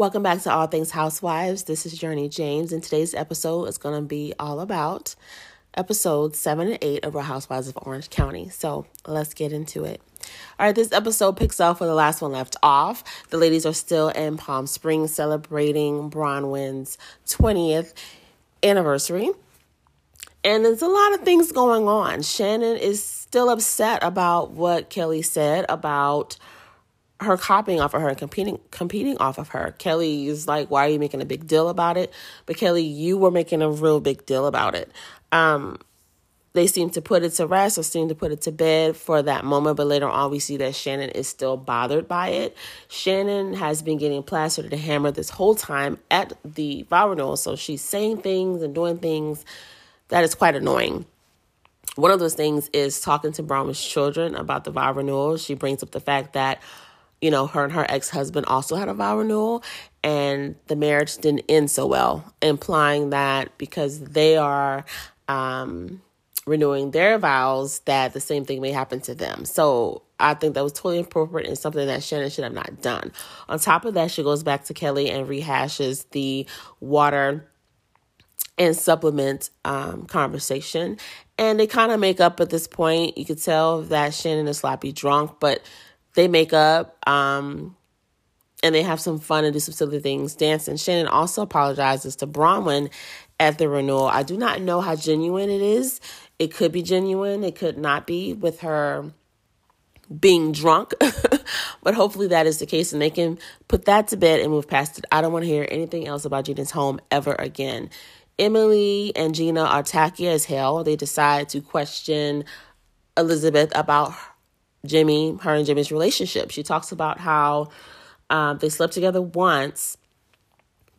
Welcome back to All Things Housewives. This is Journey James, and today's episode is going to be all about episodes 7 and 8 of Real Housewives of Orange County. So let's get into it. All right, this episode picks up where the last one left off. The ladies are still in Palm Springs celebrating Braunwyn's 20th anniversary. And there's a lot of things going on. Shannon is still upset about what Kelly said about her copying off of her and competing competing off of her. Kelly is like, "Why are you making a big deal about it?" But Kelly, you were making a real big deal about it. Um, they seem to put it to rest or seem to put it to bed for that moment, but later on we see that Shannon is still bothered by it. Shannon has been getting plastered to hammer this whole time at the vow renewal, so she's saying things and doing things that is quite annoying. One of those things is talking to Brahma's children about the vow renewal. She brings up the fact that you know, her and her ex husband also had a vow renewal, and the marriage didn't end so well, implying that because they are um, renewing their vows, that the same thing may happen to them. So I think that was totally inappropriate and something that Shannon should have not done. On top of that, she goes back to Kelly and rehashes the water and supplement um, conversation. And they kind of make up at this point. You could tell that Shannon is sloppy drunk, but they make up um, and they have some fun and do some silly things dancing. Shannon also apologizes to Braunwyn at the renewal. I do not know how genuine it is. It could be genuine, it could not be with her being drunk, but hopefully that is the case and they can put that to bed and move past it. I don't want to hear anything else about Gina's home ever again. Emily and Gina are tacky as hell. They decide to question Elizabeth about Jimmy, her and Jimmy's relationship. She talks about how um, they slept together once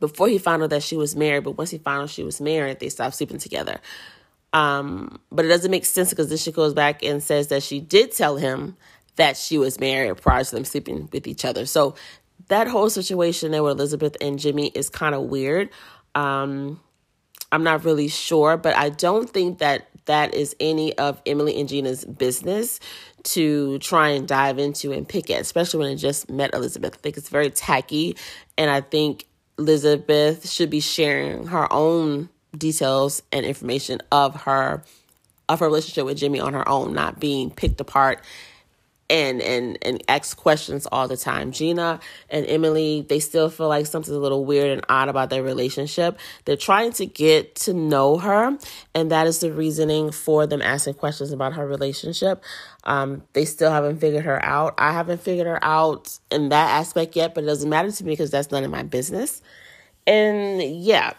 before he found out that she was married, but once he found out she was married, they stopped sleeping together. Um, but it doesn't make sense because then she goes back and says that she did tell him that she was married prior to them sleeping with each other. So that whole situation there with Elizabeth and Jimmy is kind of weird. Um, I'm not really sure, but I don't think that that is any of Emily and Gina's business to try and dive into and pick at, especially when it just met Elizabeth. I think it's very tacky, and I think Elizabeth should be sharing her own details and information of her of her relationship with Jimmy on her own, not being picked apart and and and ask questions all the time. Gina and Emily, they still feel like something's a little weird and odd about their relationship. They're trying to get to know her, and that is the reasoning for them asking questions about her relationship. Um, they still haven't figured her out. I haven't figured her out in that aspect yet, but it doesn't matter to me because that's none of my business. And yeah,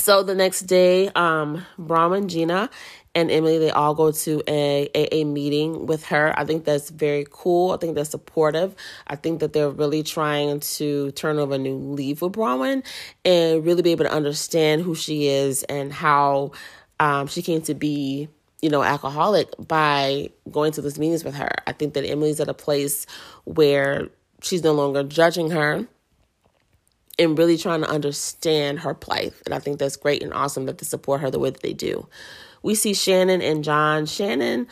so the next day, um, and Gina, and Emily, they all go to a, a, a meeting with her. I think that's very cool. I think that's supportive. I think that they're really trying to turn over a new leaf with Braunwyn and really be able to understand who she is and how um, she came to be, you know, alcoholic by going to those meetings with her. I think that Emily's at a place where she's no longer judging her and really trying to understand her plight. And I think that's great and awesome that they support her the way that they do we see Shannon and John. Shannon,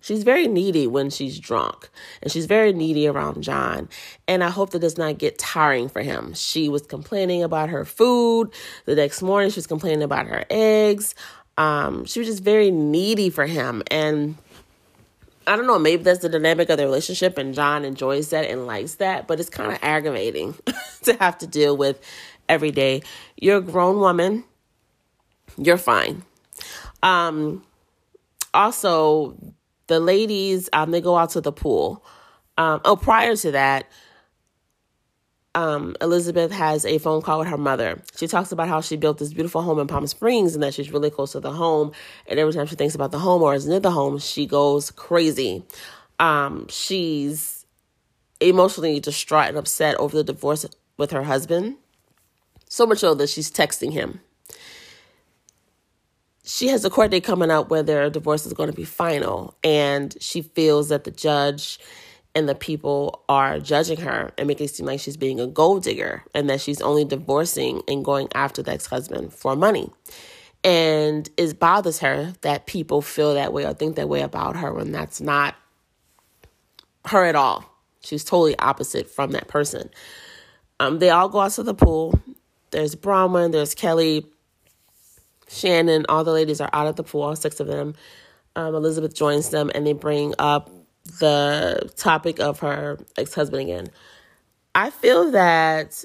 she's very needy when she's drunk, and she's very needy around John. And I hope that does not get tiring for him. She was complaining about her food. The next morning, she was complaining about her eggs. Um, she was just very needy for him. And I don't know, maybe that's the dynamic of the relationship, and John enjoys that and likes that, but it's kind of aggravating to have to deal with every day. You're a grown woman you're fine. Um, also, the ladies, um, they go out to the pool. Um, oh, prior to that, um, Elizabeth has a phone call with her mother. She talks about how she built this beautiful home in Palm Springs and that she's really close to the home. And every time she thinks about the home or is near the home, she goes crazy. Um, she's emotionally distraught and upset over the divorce with her husband. So much so that she's texting him she has a court date coming up where their divorce is going to be final, and she feels that the judge and the people are judging her and making it seem like she's being a gold digger and that she's only divorcing and going after the ex husband for money. And it bothers her that people feel that way or think that way about her when that's not her at all. She's totally opposite from that person. Um, they all go out to the pool. There's Braunwyn, there's Kelly, Shannon, all the ladies are out of the pool, all six of them. Um, Elizabeth joins them and they bring up the topic of her ex husband again. I feel that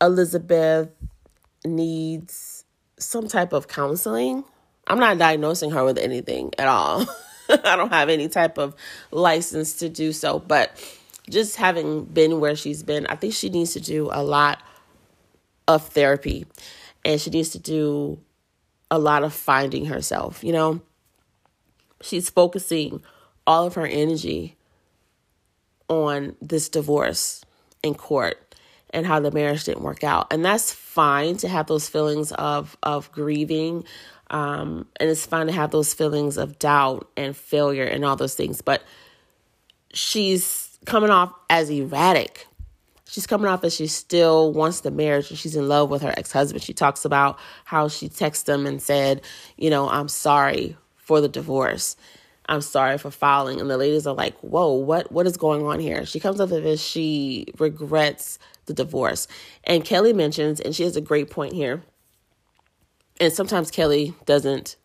Elizabeth needs some type of counseling. I'm not diagnosing her with anything at all. I don't have any type of license to do so, but just having been where she's been, I think she needs to do a lot of therapy and she needs to do a lot of finding herself, you know? She's focusing all of her energy on this divorce in court and how the marriage didn't work out. And that's fine to have those feelings of of grieving. Um, and it's fine to have those feelings of doubt and failure and all those things. But she's coming off as erratic. She's coming off as she still wants the marriage and she's in love with her ex husband. She talks about how she texted him and said, You know, I'm sorry for the divorce. I'm sorry for filing. And the ladies are like, whoa, what what is going on here? She comes up with this, she regrets the divorce. And Kelly mentions, and she has a great point here. And sometimes Kelly doesn't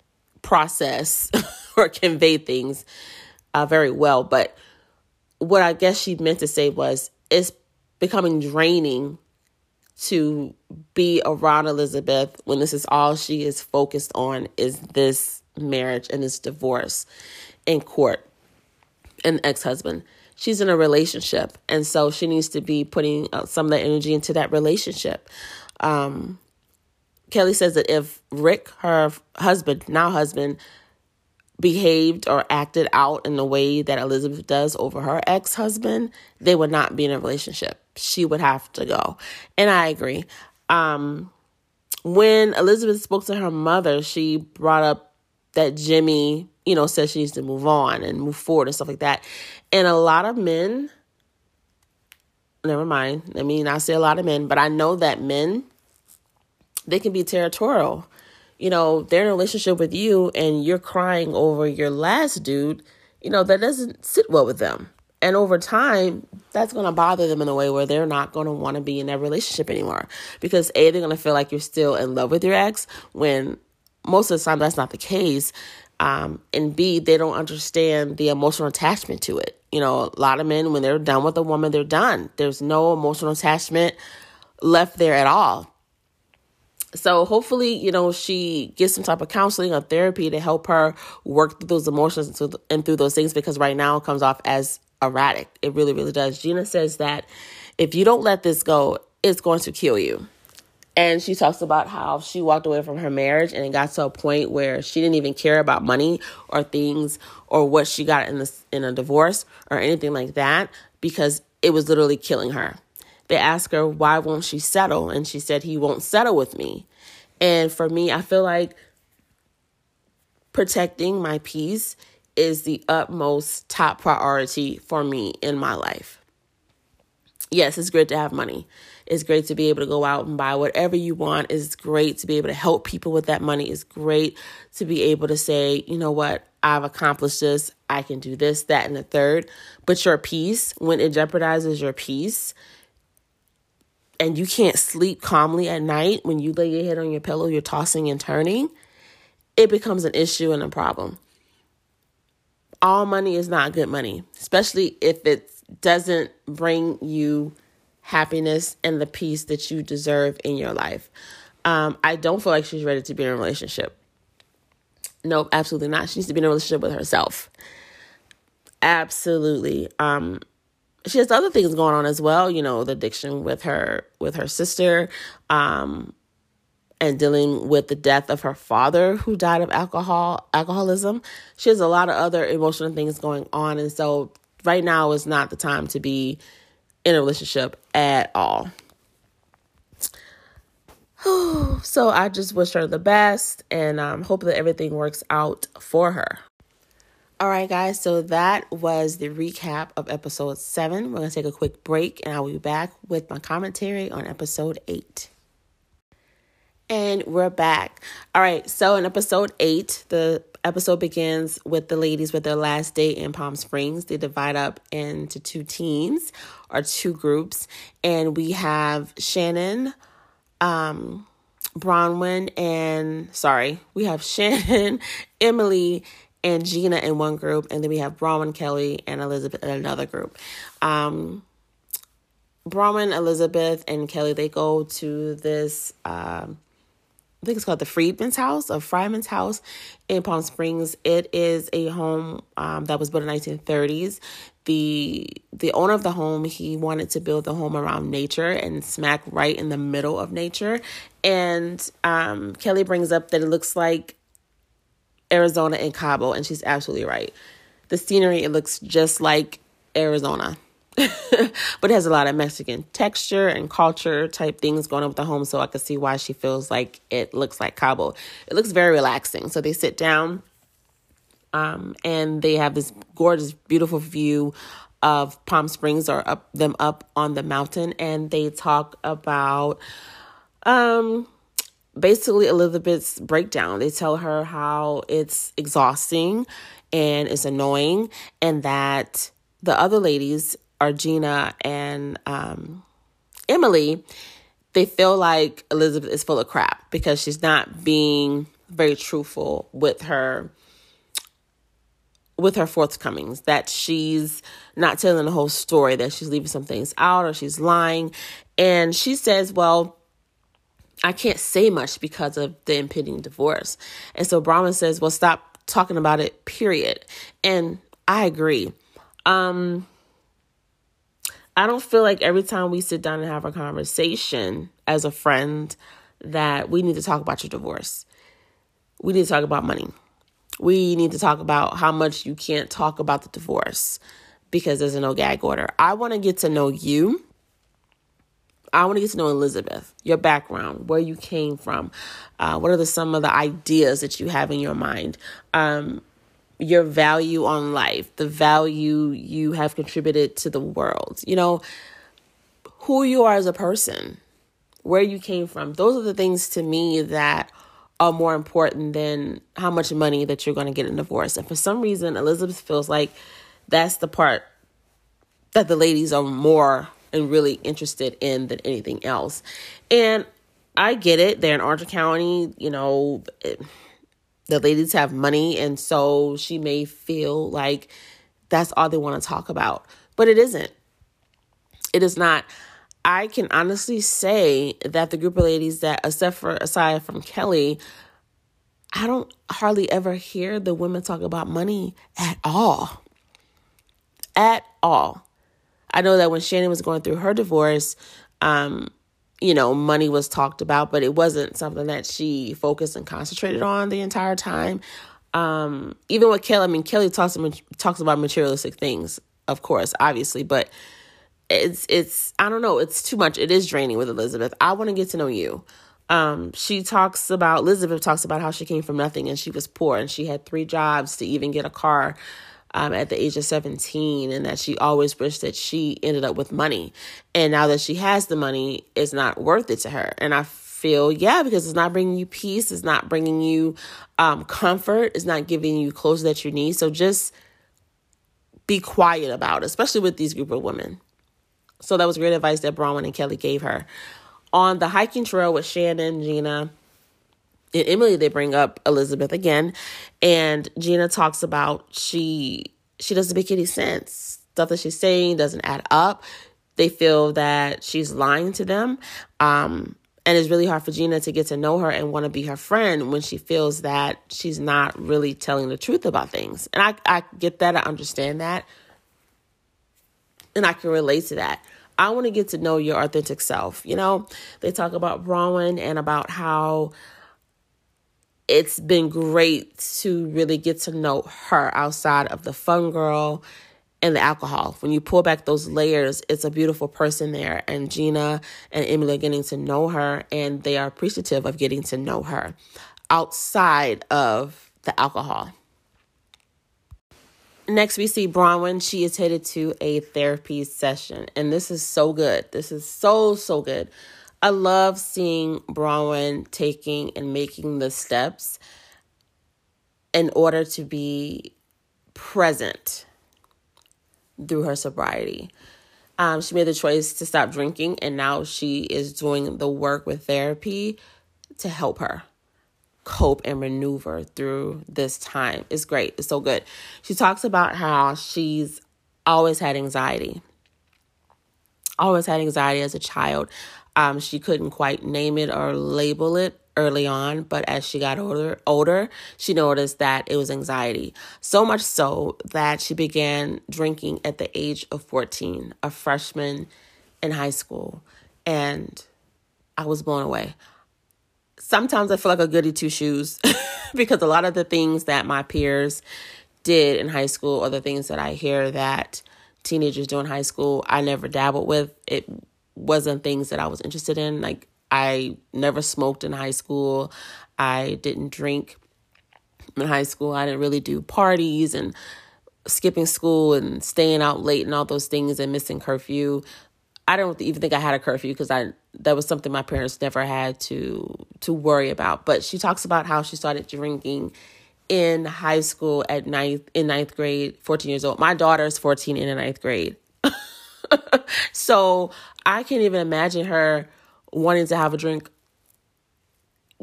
process or convey things uh, very well. But what I guess she meant to say was it's becoming draining to be around Elizabeth when this is all she is focused on is this marriage and this divorce in court. An ex-husband. She's in a relationship and so she needs to be putting uh, some of that energy into that relationship. Um, kelly says that if rick her husband now husband behaved or acted out in the way that elizabeth does over her ex-husband they would not be in a relationship she would have to go and i agree um, when elizabeth spoke to her mother she brought up that jimmy you know, says she needs to move on and move forward and stuff like that. And a lot of men, never mind, I mean, I say a lot of men, but I know that men, they can be territorial. You know, they're in a relationship with you and you're crying over your last dude, you know, that doesn't sit well with them. And over time, that's going to bother them in a way where they're not going to want to be in that relationship anymore. Because A, they're going to feel like you're still in love with your ex when most of the time that's not the case. Um, and B, they don't understand the emotional attachment to it. You know, a lot of men, when they're done with a woman, they're done. There's no emotional attachment left there at all. So hopefully, you know, she gets some type of counseling or therapy to help her work through those emotions and through those things because right now it comes off as erratic. It really, really does. Gina says that if you don't let this go, it's going to kill you. And she talks about how she walked away from her marriage and it got to a point where she didn't even care about money or things or what she got in in a divorce or anything like that because it was literally killing her. They asked her why won't she settle and she said he won't settle with me. And for me, I feel like protecting my peace is the utmost top priority for me in my life. Yes, it's great to have money. It's great to be able to go out and buy whatever you want. It's great to be able to help people with that money. It's great to be able to say, you know what, I've accomplished this. I can do this, that, and the third. But your peace, when it jeopardizes your peace, and you can't sleep calmly at night when you lay your head on your pillow, you're tossing and turning, it becomes an issue and a problem. All money is not good money, especially if it doesn't bring you happiness and the peace that you deserve in your life. Um, I don't feel like she's ready to be in a relationship. Nope, absolutely not. She needs to be in a relationship with herself. Absolutely. Um, she has other things going on as well, you know, the addiction with her with her sister, um, and dealing with the death of her father who died of alcohol alcoholism. She has a lot of other emotional things going on and so right now is not the time to be in a relationship at all. so I just wish her the best and um, hope that everything works out for her. All right, guys, so that was the recap of episode seven. We're going to take a quick break and I'll be back with my commentary on episode eight. And we're back. All right, so in episode eight, the episode begins with the ladies with their last day in Palm Springs. They divide up into two teams or two groups, and we have Shannon, um, Braunwyn, and sorry, we have Shannon, Emily, and Gina in one group, and then we have Braunwyn, Kelly, and Elizabeth in another group. Um, Braunwyn, Elizabeth, and Kelly they go to this. Um, I think it's called the Freedman's House or Fryman's House in Palm Springs. It is a home um, that was built in the 1930s. The the owner of the home he wanted to build the home around nature and smack right in the middle of nature. And um, Kelly brings up that it looks like Arizona and Cabo, and she's absolutely right. The scenery it looks just like Arizona. but it has a lot of Mexican texture and culture type things going on with the home. So I could see why she feels like it looks like Cabo. It looks very relaxing. So they sit down um, and they have this gorgeous, beautiful view of Palm Springs or up them up on the mountain. And they talk about um, basically Elizabeth's breakdown. They tell her how it's exhausting and it's annoying and that the other ladies Argina and um, Emily, they feel like Elizabeth is full of crap because she's not being very truthful with her with her forthcomings that she's not telling the whole story that she's leaving some things out or she's lying. And she says well i can't say much because of the impending divorce. And so Braunwyn says well stop talking about it period. And i agree. Um I don't feel like every time we sit down and have a conversation as a friend that we need to talk about your divorce. We need to talk about money. We need to talk about how much you can't talk about the divorce because there's a no gag order. I want to get to know you. I want to get to know Elizabeth, your background, where you came from, uh, what are the some of the ideas that you have in your mind. Um, your value on life, the value you have contributed to the world, you know, who you are as a person, where you came from. Those are the things to me that are more important than how much money that you're going to get in divorce. And for some reason, Elizabeth feels like that's the part that the ladies are more and really interested in than anything else. And I get it. They're in Orange County, you know. It, the ladies have money and so she may feel like that's all they want to talk about. But it isn't. It is not. I can honestly say that the group of ladies that except for aside from kelly i don't hardly ever hear the women talk about money at all. At all. I know that when shannon was going through her divorce um you know, money was talked about, but it wasn't something that she focused and concentrated on the entire time. Um, even with Kelly, I mean, Kelly talks talks about materialistic things, of course, obviously, but it's it's I don't know, it's too much. It is draining with Elizabeth. I want to get to know you. Um, she talks about Elizabeth talks about how she came from nothing and she was poor and she had three jobs to even get a car um, at the age of 17 and that she always wished that she ended up with money. And now that she has the money, it's not worth it to her. And I feel, yeah, because it's not bringing you peace, it's not bringing you um, comfort, it's not giving you clothes that you need. So just be quiet about it, especially with these group of women. So that was great advice that Braunwyn and Kelly gave her. On the hiking trail with Shannon, Gina, and Emily they bring up Elizabeth again and Gina talks about she she doesn't make any sense. Stuff that she's saying doesn't add up. They feel that she's lying to them. Um and it's really hard for Gina to get to know her and want to be her friend when she feels that she's not really telling the truth about things. And I, I get that, I understand that. And I can relate to that. I want to get to know your authentic self. You know, they talk about Braunwyn and about how it's been great to really get to know her outside of the fun girl and the alcohol. When you pull back those layers, it's a beautiful person there. And Gina and Emily are getting to know her, and they are appreciative of getting to know her outside of the alcohol. Next, we see Braunwyn. She is headed to a therapy session, and this is so good. This is so, so good. I love seeing Braunwyn taking and making the steps in order to be present through her sobriety. Um, she made the choice to stop drinking, and now she is doing the work with therapy to help her cope and maneuver through this time. It's great. It's so good. She talks about how she's always had anxiety. Always had anxiety as a child. Um, she couldn't quite name it or label it early on, but as she got older, older, she noticed that it was anxiety. So much so that she began drinking at the age of 14, a freshman in high school, and I was blown away sometimes I feel like a goody two shoes because a lot of the things that my peers did in high school or the things that I hear that teenagers do in high school, I never dabbled with. It wasn't things that I was interested in. Like, I never smoked in high school, I didn't drink in high school, I didn't really do parties and skipping school and staying out late and all those things and missing curfew. I don't even think I had a curfew because I that was something my parents never had to to worry about. But she talks about how she started drinking in high school at ninth in ninth grade, 14 years old. My daughter is 14 in the ninth grade. so I can't even imagine her wanting to have a drink,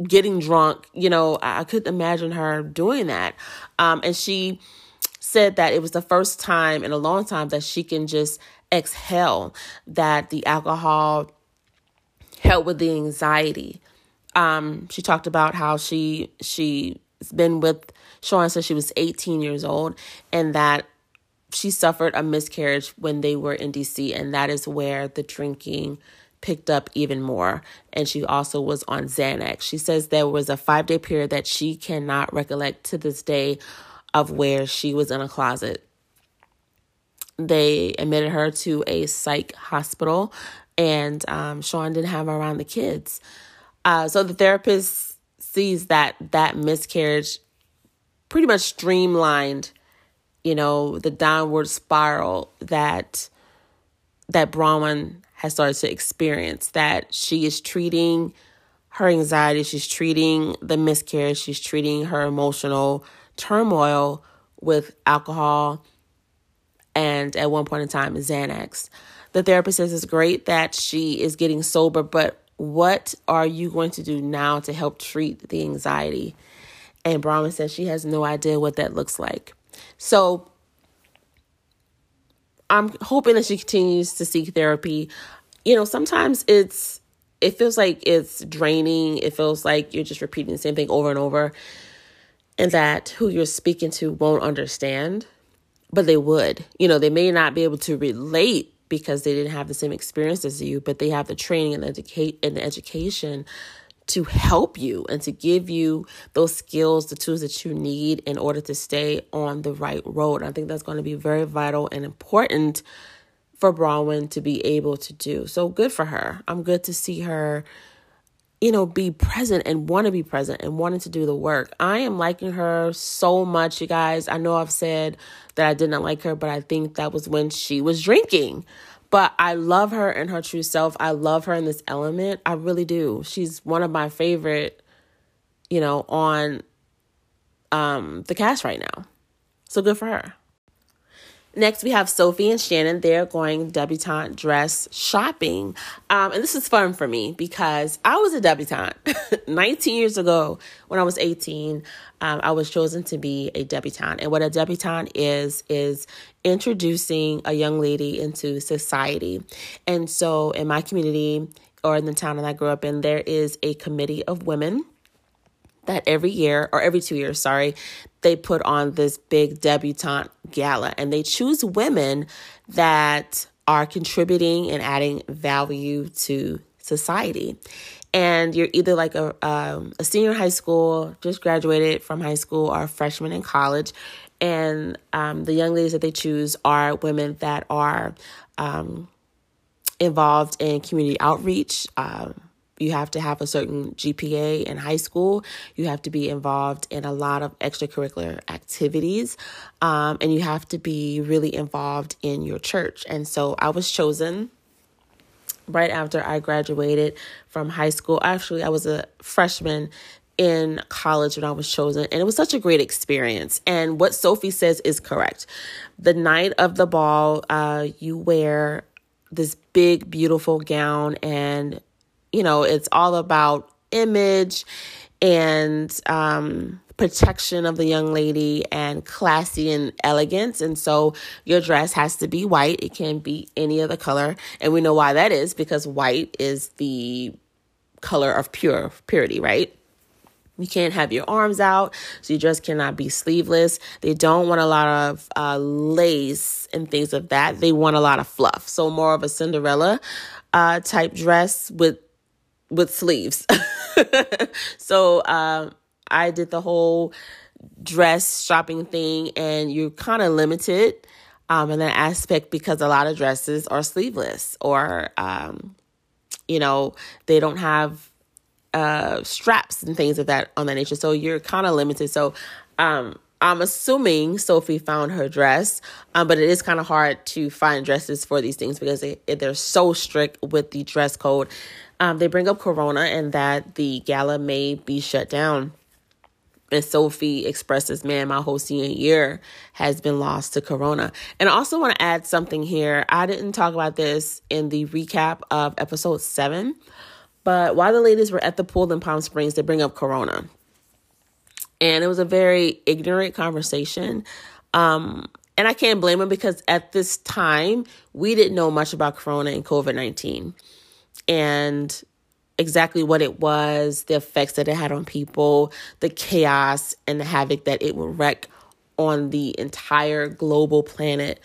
getting drunk. You know, I couldn't imagine her doing that. Um, and she said that it was the first time in a long time that she can just exhale, that the alcohol helped with the anxiety. Um, she talked about how she she's been with Sean since she was 18 years old, and that she suffered a miscarriage when they were in DC, and that is where the drinking picked up even more. And she also was on Xanax. She says there was a five day period that she cannot recollect to this day of where she was in a closet. They admitted her to a psych hospital and um, Sean didn't have her around the kids. Uh, so the therapist sees that that miscarriage pretty much streamlined, you know, the downward spiral that that Braunwyn has started to experience. That she is treating her anxiety, she's treating the miscarriage, she's treating her emotional turmoil with alcohol and at one point in time Xanax the therapist says it's great that she is getting sober, but what are you going to do now to help treat the anxiety? And Braunwyn says she has no idea what that looks like. So I'm hoping that she continues to seek therapy. You know, sometimes it's it feels like it's draining. It feels like you're just repeating the same thing over and over and that who you're speaking to won't understand, but they would. You know, they may not be able to relate because they didn't have the same experience as you, but they have the training and educate and the education to help you and to give you those skills, the tools that you need in order to stay on the right road. I think that's going to be very vital and important for Braunwyn to be able to do. So good for her. I'm good to see her you know, be present and want to be present and wanting to do the work. I am liking her so much, you guys. I know I've said that I did not like her, but I think that was when she was drinking. But I love her in her true self. I love her in this element. I really do. She's one of my favorite, you know, on um the cast right now. So good for her. Next, we have Sophie and Shannon. They're going debutante dress shopping. Um, and this is fun for me because I was a debutante 19 years ago when I was 18. Um, I was chosen to be a debutante. And what a debutante is, is introducing a young lady into society. And so in my community or in the town that I grew up in, there is a committee of women that every year or every two years, sorry, they put on this big debutante gala and they choose women that are contributing and adding value to society. And you're either like a, um, a senior high school, just graduated from high school, or a freshman in college. And um, the young ladies that they choose are women that are um, involved in community outreach, um, you have to have a certain GPA in high school. You have to be involved in a lot of extracurricular activities. Um, and you have to be really involved in your church. And so I was chosen right after I graduated from high school. Actually, I was a freshman in college when I was chosen, and it was such a great experience. And what Sophie says is correct. The night of the ball, uh, you wear this big, beautiful gown, and you know, it's all about image and um, protection of the young lady and classy and elegance. And so your dress has to be white. It can't be any other color. And we know why that is because white is the color of pure purity, right? You can't have your arms out, so your dress cannot be sleeveless. They don't want a lot of uh, lace and things of that. They want a lot of fluff, so more of a Cinderella uh, type dress with with sleeves. so um, I did the whole dress shopping thing, and you're kind of limited um, in that aspect because a lot of dresses are sleeveless or, um, you know, they don't have uh, straps and things of that on that nature. So you're kind of limited. So um, I'm assuming Sophie found her dress, um, but it is kind of hard to find dresses for these things because they, they're so strict with the dress code. Um, they bring up Corona and that the gala may be shut down. And Sophie expresses, man, my whole senior year has been lost to Corona. And I also want to add something here. I didn't talk about this in the recap of episode seven, but while the ladies were at the pool in Palm Springs, they bring up Corona. And it was a very ignorant conversation. Um, and I can't blame them because at this time, we didn't know much about Corona and COVID 19. And exactly what it was, the effects that it had on people, the chaos and the havoc that it would wreak on the entire global planet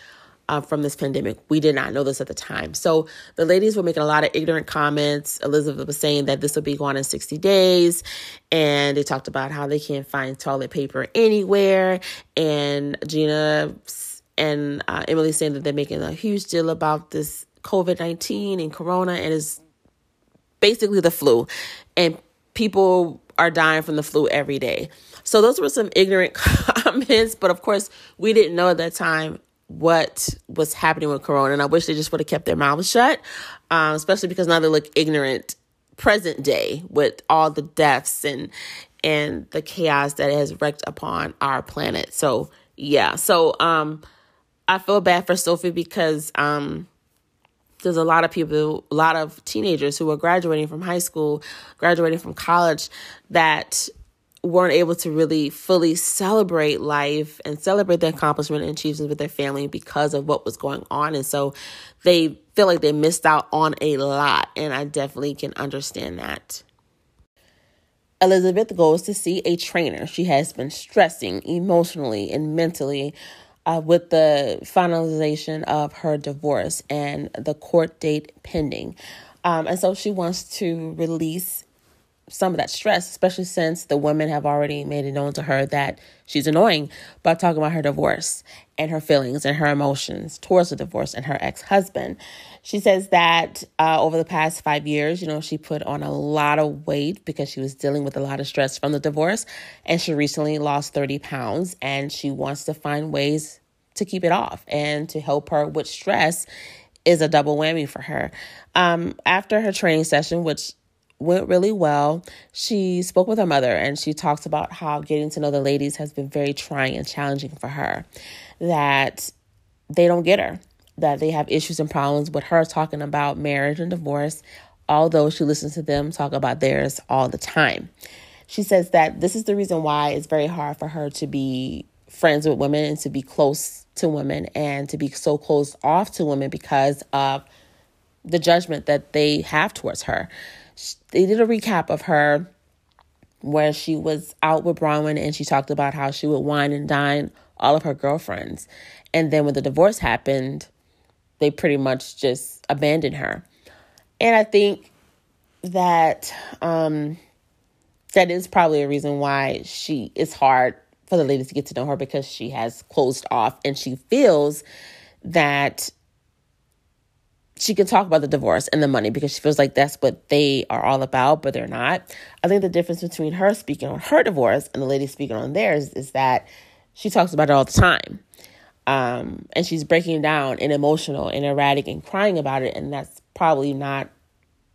uh, from this pandemic. We did not know this at the time. So the ladies were making a lot of ignorant comments. Elizabeth was saying that this will be gone in 60 days. And they talked about how they can't find toilet paper anywhere. And Gina and uh, Emily saying that they're making a huge deal about this COVID 19 and Corona and is basically the flu, and people are dying from the flu every day. So those were some ignorant comments, but of course, we didn't know at that time what was happening with Corona, and I wish they just would have kept their mouths shut, um, especially because now they look ignorant present day with all the deaths and and the chaos that has wrecked upon our planet. So yeah, so um, I feel bad for Sophie because um, there's a lot of people, a lot of teenagers who are graduating from high school, graduating from college that weren't able to really fully celebrate life and celebrate their accomplishment and achievements with their family because of what was going on. And so they feel like they missed out on a lot. And I definitely can understand that. Elizabeth goes to see a trainer. She has been stressing emotionally and mentally uh, with the finalization of her divorce and the court date pending. Um, and so she wants to release some of that stress, especially since the women have already made it known to her that she's annoying by talking about her divorce and her feelings and her emotions towards the divorce and her ex husband. She says that uh, over the past five years, you know, she put on a lot of weight because she was dealing with a lot of stress from the divorce. And she recently lost 30 pounds and she wants to find ways to keep it off and to help her with stress is a double whammy for her. Um, after her training session, which went really well. She spoke with her mother and she talks about how getting to know the ladies has been very trying and challenging for her. That they don't get her, that they have issues and problems with her talking about marriage and divorce, although she listens to them talk about theirs all the time. She says that this is the reason why it's very hard for her to be friends with women and to be close to women and to be so closed off to women because of the judgment that they have towards her. They did a recap of her where she was out with Braunwyn and she talked about how she would wine and dine all of her girlfriends. And then when the divorce happened, they pretty much just abandoned her. And I think that um, that is probably a reason why she it's hard for the ladies to get to know her because she has closed off and she feels that she can talk about the divorce and the money because she feels like that's what they are all about, but they're not. I think the difference between her speaking on her divorce and the lady speaking on theirs is that she talks about it all the time. Um, and she's breaking down and emotional and erratic and crying about it, and that's probably not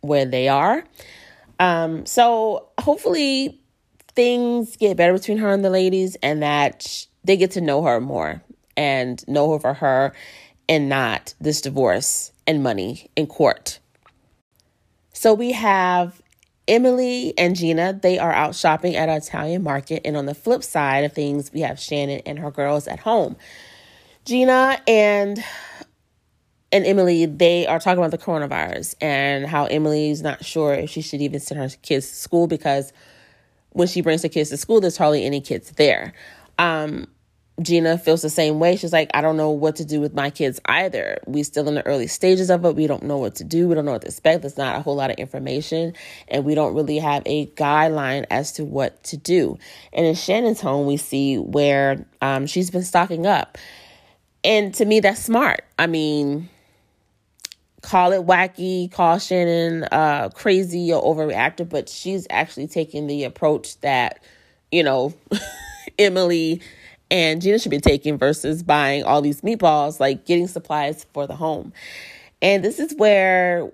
where they are. Um, so hopefully things get better between her and the ladies and that they get to know her more and know her for her and not this divorce and money in court. So we have Emily and Gina, they are out shopping at an Italian market. And on the flip side of things, we have Shannon and her girls at home. Gina and and Emily, they are talking about the coronavirus and how Emily's not sure if she should even send her kids to school because when she brings the kids to school, there's hardly any kids there. Um, Gina feels the same way. She's like, I don't know what to do with my kids either. We still in the early stages of it. We don't know what to do. We don't know what to expect. There's not a whole lot of information, and we don't really have a guideline as to what to do. And in Shannon's home, we see where um, she's been stocking up, and to me, that's smart. I mean, call it wacky, call Shannon uh, crazy or overreactive, but she's actually taking the approach that you know Emily and Gina should be taking versus buying all these meatballs, like getting supplies for the home. And this is where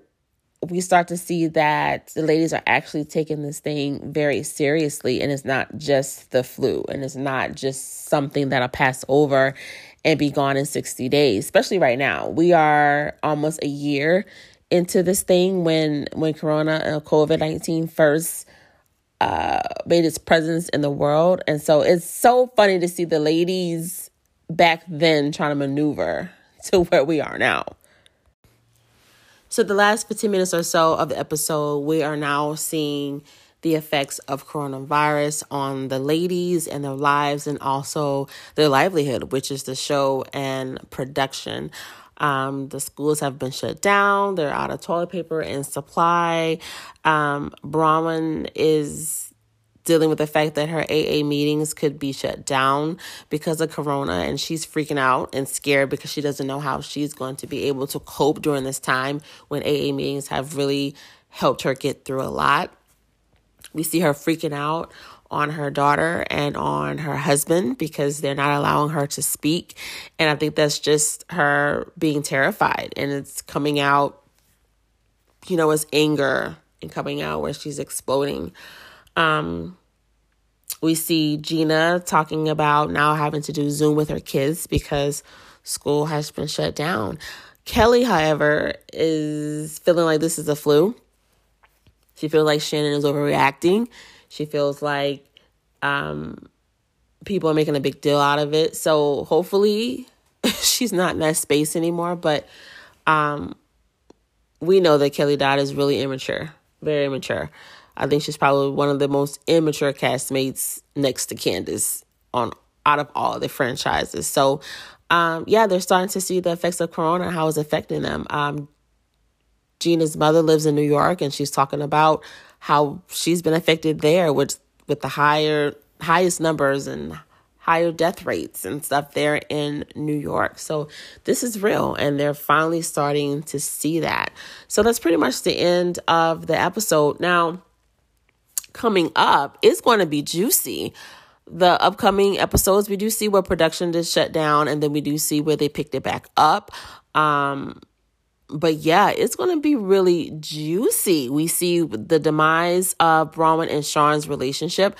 we start to see that the ladies are actually taking this thing very seriously and it's not just the flu and it's not just something that'll pass over and be gone in 60 days especially right now we are almost a year into this thing when when corona and covid-19 first uh, made its presence in the world. And so it's so funny to see the ladies back then trying to maneuver to where we are now. So, the last 15 minutes or so of the episode, we are now seeing the effects of coronavirus on the ladies and their lives and also their livelihood, which is the show and production. Um, the schools have been shut down. They're out of toilet paper and supply. Um, Braunwyn is dealing with the fact that her AA meetings could be shut down because of corona and she's freaking out and scared because she doesn't know how she's going to be able to cope during this time when AA meetings have really helped her get through a lot. We see her freaking out on her daughter and on her husband because they're not allowing her to speak. And I think that's just her being terrified and it's coming out, you know, as anger and coming out where she's exploding. Um, we see Gina talking about now having to do Zoom with her kids because school has been shut down. Kelly, however, is feeling like this is a flu. She feels like Shannon is overreacting she feels like um, people are making a big deal out of it. So hopefully she's not in that space anymore. But um, we know that Kelly Dodd is really immature, very immature. I think she's probably one of the most immature castmates next to Candiace on out of all the franchises. So um, yeah, they're starting to see the effects of Corona and how it's affecting them. Um, Gina's mother lives in New York, and she's talking about how she's been affected there with with the higher highest numbers and higher death rates and stuff there in New York. So this is real and they're finally starting to see that. So that's pretty much the end of the episode. Now, coming up is going to be juicy. The upcoming episodes, we do see where production is shut down and then we do see where they picked it back up. Um, but yeah, it's going to be really juicy. We see the demise of Braunwyn and Sean's relationship.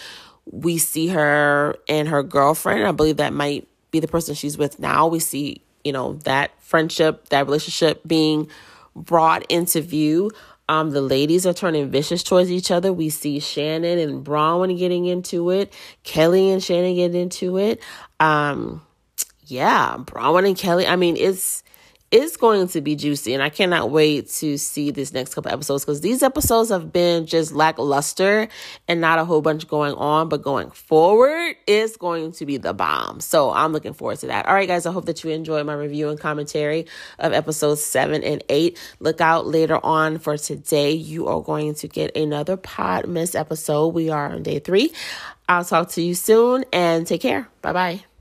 We see her and her girlfriend. I believe that might be the person she's with now. We see, you know, that friendship, that relationship being brought into view. Um, the ladies are turning vicious towards each other. We see Shannon and Braunwyn getting into it, Kelly and Shannon getting into it. Um, yeah, Braunwyn and Kelly. I mean, it's it's going to be juicy and I cannot wait to see this next couple episodes because these episodes have been just lackluster and not a whole bunch going on, but going forward, it's going to be the bomb. So I'm looking forward to that. All right, guys, I hope that you enjoyed my review and commentary of episodes seven and eight. Look out later on for today. You are going to get another Pod Miss episode. We are on day three. I'll talk to you soon and take care. Bye bye.